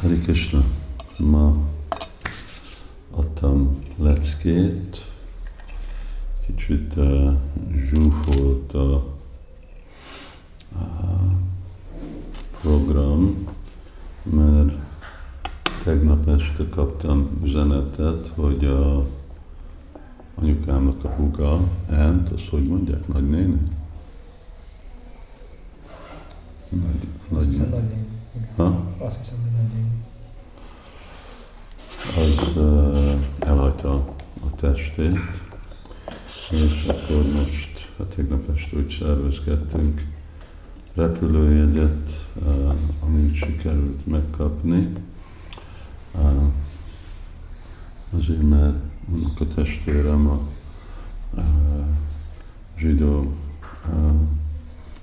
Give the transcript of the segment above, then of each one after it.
Hari Krishna, ma adtam leckét, kicsit uh, zsúfolt a, a program, mert tegnap este kaptam üzenetet, hogy a anyukámnak a húga, Ant, azt hogy mondják, nagynéni? Nagy, nagy, nagy? Azt hiszem, hogy nagy Az uh, elhagyta a testét, és akkor most, hát tegnap este úgy szervezkedtünk repülőjegyet, uh, amit sikerült megkapni. Uh, azért, mert a testvérem a uh, zsidó uh,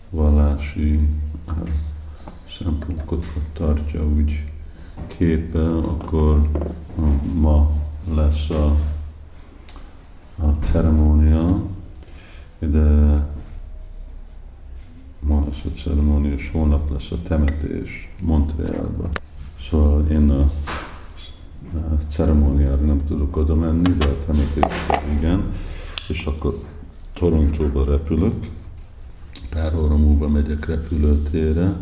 vallási uh, szempontokat tartja úgy képen, akkor ma lesz a, a ceremónia, de ma lesz a ceremónia, és holnap lesz a temetés Montrealban. Szóval én a, a ceremóniára nem tudok oda menni, de a temetésre igen, és akkor Torontóba repülök, pár óra múlva megyek repülőtérre,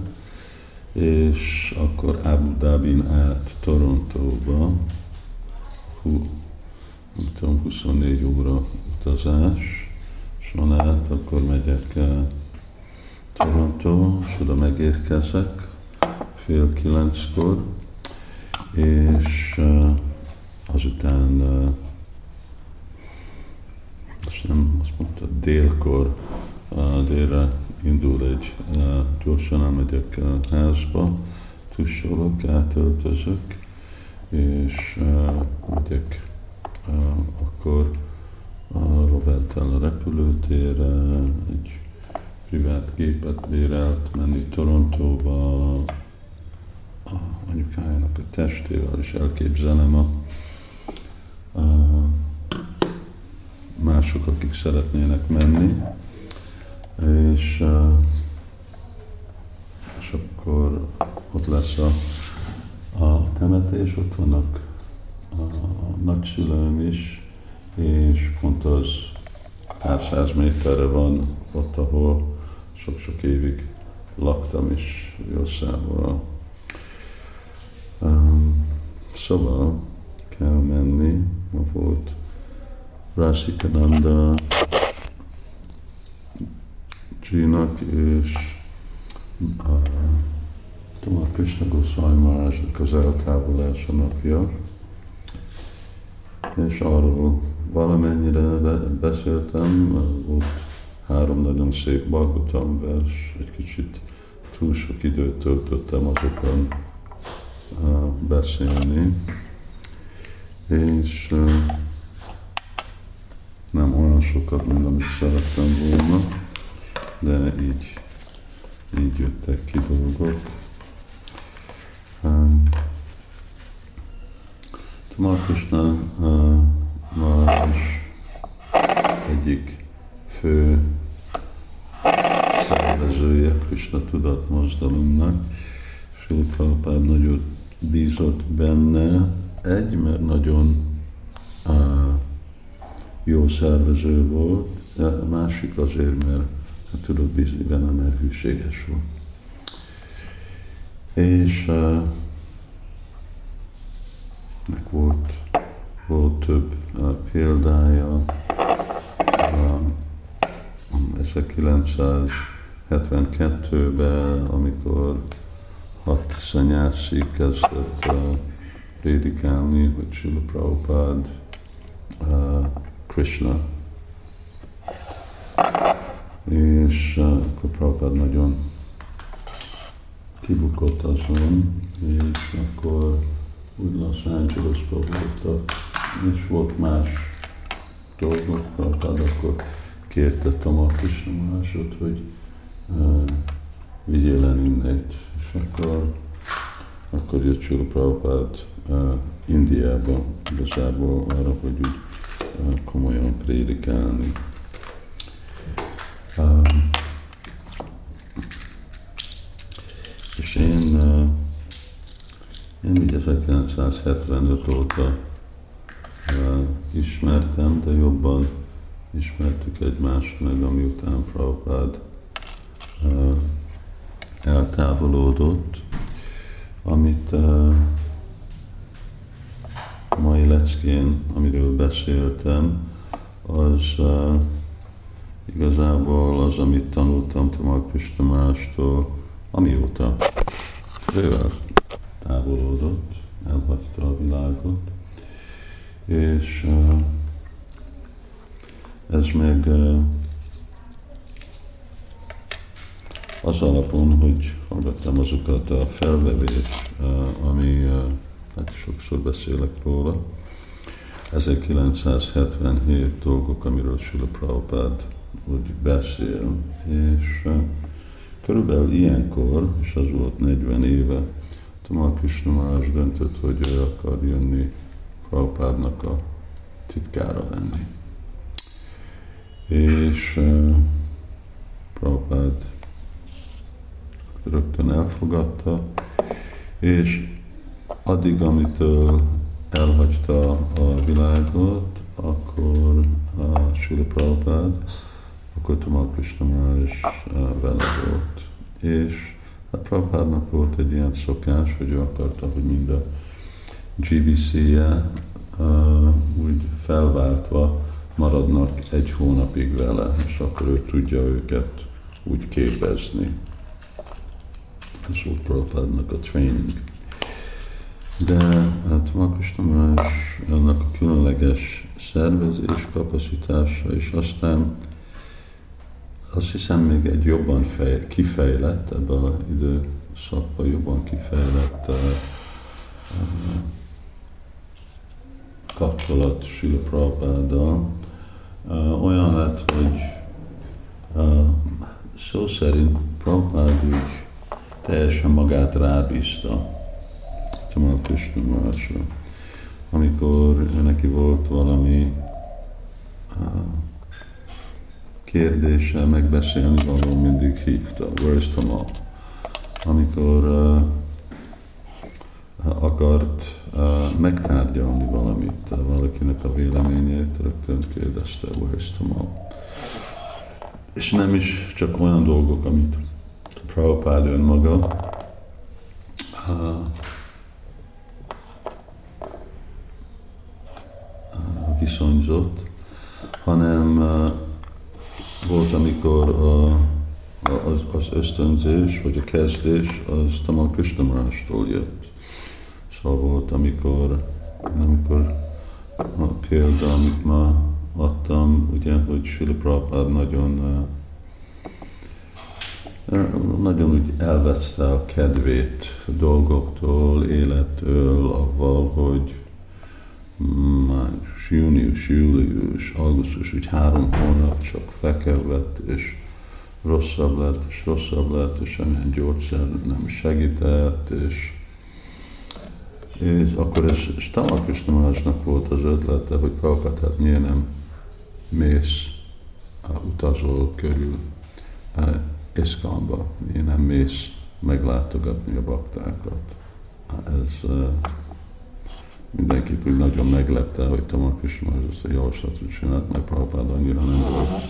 és akkor Abu Dhabin át Torontóba, hú, nem tudom, 24 óra utazás, és van át, akkor megyek Toronto, és oda megérkezek fél kilenckor, és uh, azután uh, azt nem, azt mondta, délkor, uh, délre indul egy, gyorsan elmegyek a házba, tussolok, átöltözök, és megyek akkor a Robertel a repülőtérre, egy privát gépet bérelt menni Torontóba, a anyukájának a testével, és elképzelem a, a mások, akik szeretnének menni, és, és akkor ott lesz a, a temetés, ott vannak a, nagyszülőm is, és pont az pár száz méterre van ott, ahol sok-sok évig laktam is Jószámra. Um, szóval kell menni, ma volt Rasikananda Csinak és a Tomar Krishna Goswami Maharajnak az eltávolása napja, és arról valamennyire beszéltem, volt három nagyon szép Bhagavatam vers, egy kicsit túl sok időt töltöttem azokon beszélni, és nem olyan sokat, mint amit szerettem volna, de így, így jöttek ki dolgok. Um, Krishna uh, Maharaj egyik fő szervezője Krishna tudatmozdalomnak. Sri Prabhupád nagyon bízott benne, egy, mert nagyon uh, jó szervező volt, de másik azért, mert hát tudott bízni benne, mert hűséges volt. És uh, volt, volt több uh, példája, uh, 1972-ben, amikor hat szanyászi kezdett uh, hogy Srila Prabhupád uh, Krishna. És uh, akkor Prabhupád nagyon kibukott azon, és akkor úgy Los Angelesba voltak, és volt más dolgok, Prabhupád akkor kérte Tama Krishna másod, hogy uh, vigyél el innét, és akkor, akkor jött Sula Prabhupád uh, Indiába, igazából arra, hogy úgy komolyan prédikálni. És uh, Én így 1975 óta uh, ismertem, de jobban ismertük egymást meg, amiután Prabhupád uh, eltávolodott, amit a mai leckén, amiről beszéltem, az igazából az, amit tanultam Tamal Kristamástól, amióta ő távolodott, elhagyta a világot, és ez meg az alapon, hogy hallgattam azokat a felvevés, ami, hát sokszor beszélek róla, 1977 dolgok, amiről Sula Prabhupád úgy beszél, és körülbelül ilyenkor, és az volt 40 éve, Tamal Krishna döntött, hogy ő akar jönni Prabhupádnak a titkára lenni. És uh, Prabhupád rögtön elfogadta, és addig, amitől elhagyta a világot, akkor a Sula Prabhupád, akkor Tamal Krishna is vele volt. És hát Prabhupádnak volt egy ilyen szokás, hogy ő akarta, hogy mind a GBC-je uh, úgy felváltva maradnak egy hónapig vele, és akkor ő tudja őket úgy képezni. Ez volt Prabhupádnak a training. De hát Markus Tamás ennek a különleges szervezés kapacitása, és aztán azt hiszem még egy jobban fej, kifejlett, ebbe az időszakban jobban kifejlett uh, uh, kapcsolat Sila Prabhupáddal. Uh, olyan lett, hogy szó szerint Prabhupád úgy teljesen magát rábízta Tamal Krishnamásra. Amikor neki volt valami uh, kérdése, megbeszélni való mindig hívta, where's Tamal? Amikor uh, akart uh, megtárgyalni valamit, uh, valakinek a véleményét, rögtön kérdezte, where's Tamal? És nem is csak olyan dolgok, amit Prabhupád önmaga uh, viszonyzott, hanem volt, amikor a, az, az ösztönzés, vagy a kezdés, az Tamal Krishnamarástól jött. Szóval volt, amikor, amikor a példa, amit ma adtam, ugye, hogy Srila Prabhupád nagyon nagyon úgy elveszte a kedvét dolgoktól, élettől, avval, hogy május, június, július, augusztus, úgy három hónap csak fekelvett, és rosszabb lett, és rosszabb lett, és semmilyen gyógyszer nem segített, és, és akkor ez Krishnamásnak volt az ötlete, hogy Prabhupada, hát miért nem mész, utazol körül Iszkamba, miért nem mész meglátogatni a baktákat. Ez mindenkit úgy nagyon meglepte, hogy Tamak is már ezt a javaslatot csinált, mert Prabhupád annyira nem volt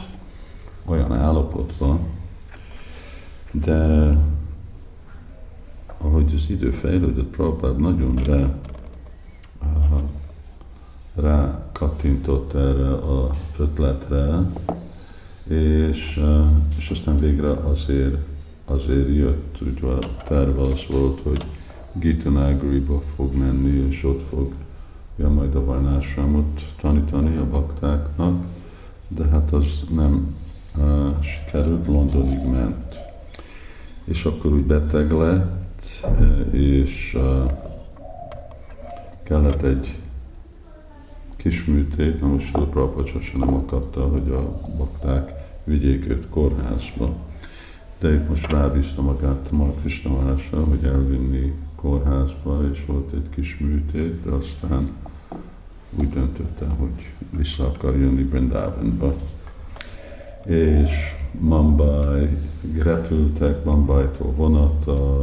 olyan állapotban, de ahogy az idő fejlődött, Prabhupád nagyon rá, rá kattintott erre a ötletre, és, és aztán végre azért, azért jött, ugye a terve az volt, hogy Gitanágriba fog menni, és ott fog ja, majd a Varnásramot tanítani a baktáknak, de hát az nem uh, sikerült, Londonig ment. És akkor úgy beteg lett, és uh, kellett egy kis műtét, na most a Prabhupada nem akarta, hogy a bakták vigyék őt kórházba. De itt most rábízta magát a Krishna hogy elvinni kórházba, és volt egy kis műtét, de aztán úgy döntötte, hogy vissza akar jönni Brindavanba. És Mumbai repültek, Mumbai-tól vonata,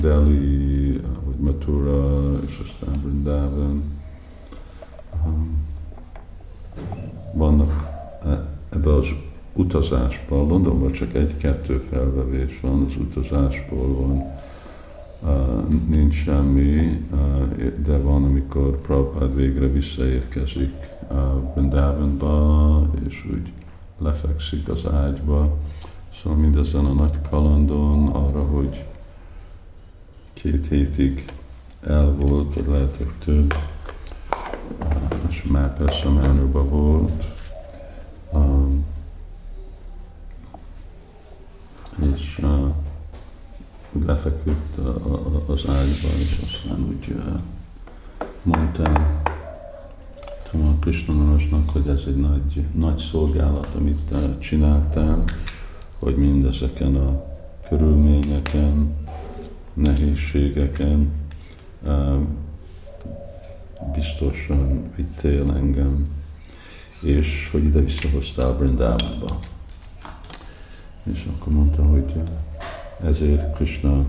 Delhi, vagy Mathura, és aztán Brindában. Vannak e, ebbe az utazásban, Londonban csak egy-kettő felvevés van, az utazásból van, nincs semmi, de van, amikor Prabhupád végre visszaérkezik Vrindavanba, és úgy lefekszik az ágyba. Szóval mindezen a nagy kalandon arra, hogy két hétig el volt, vagy lehet, hogy több, és már persze menőben volt, um, lefeküdt az ágyba, és aztán úgy mondta a Krishna Manasnak, hogy ez egy nagy, nagy szolgálat, amit csináltál, hogy mindezeken a körülményeken, nehézségeken biztosan vittél engem, és hogy ide visszahoztál Brindávánba. És akkor mondta, hogy ezért Krishna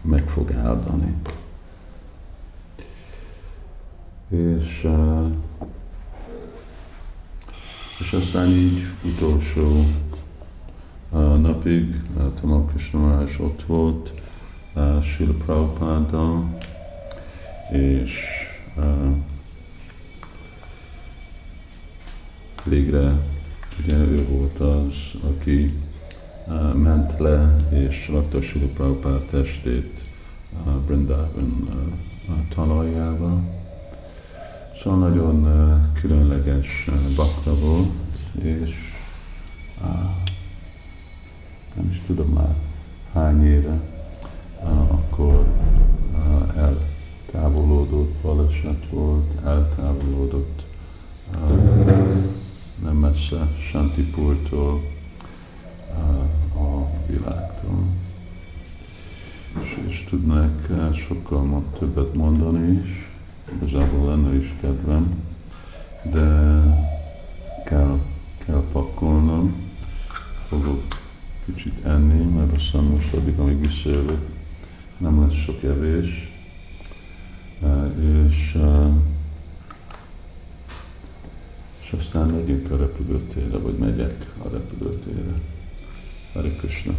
meg fog áldani. És, és aztán így utolsó napig Tamal Krishna is ott volt, Srila Prabhupada, és végre ugye ő volt az, aki ment le és rakta Srila Prabhupada testét Brindavan talajjába. Szóval nagyon különleges bakta volt, és nem is tudom már hány éve, akkor eltávolodott, baleset volt, eltávolodott nem messze Santipurtól világtól. És, és tudnak sokkal többet mondani is, igazából lenne is kedvem, de kell, kell pakolnom, fogok kicsit enni, mert aztán most addig, amíg visszajövök, nem lesz sok evés, és, és aztán megyünk a repülőtérre, vagy megyek a repülőtérre. Hare Krishna.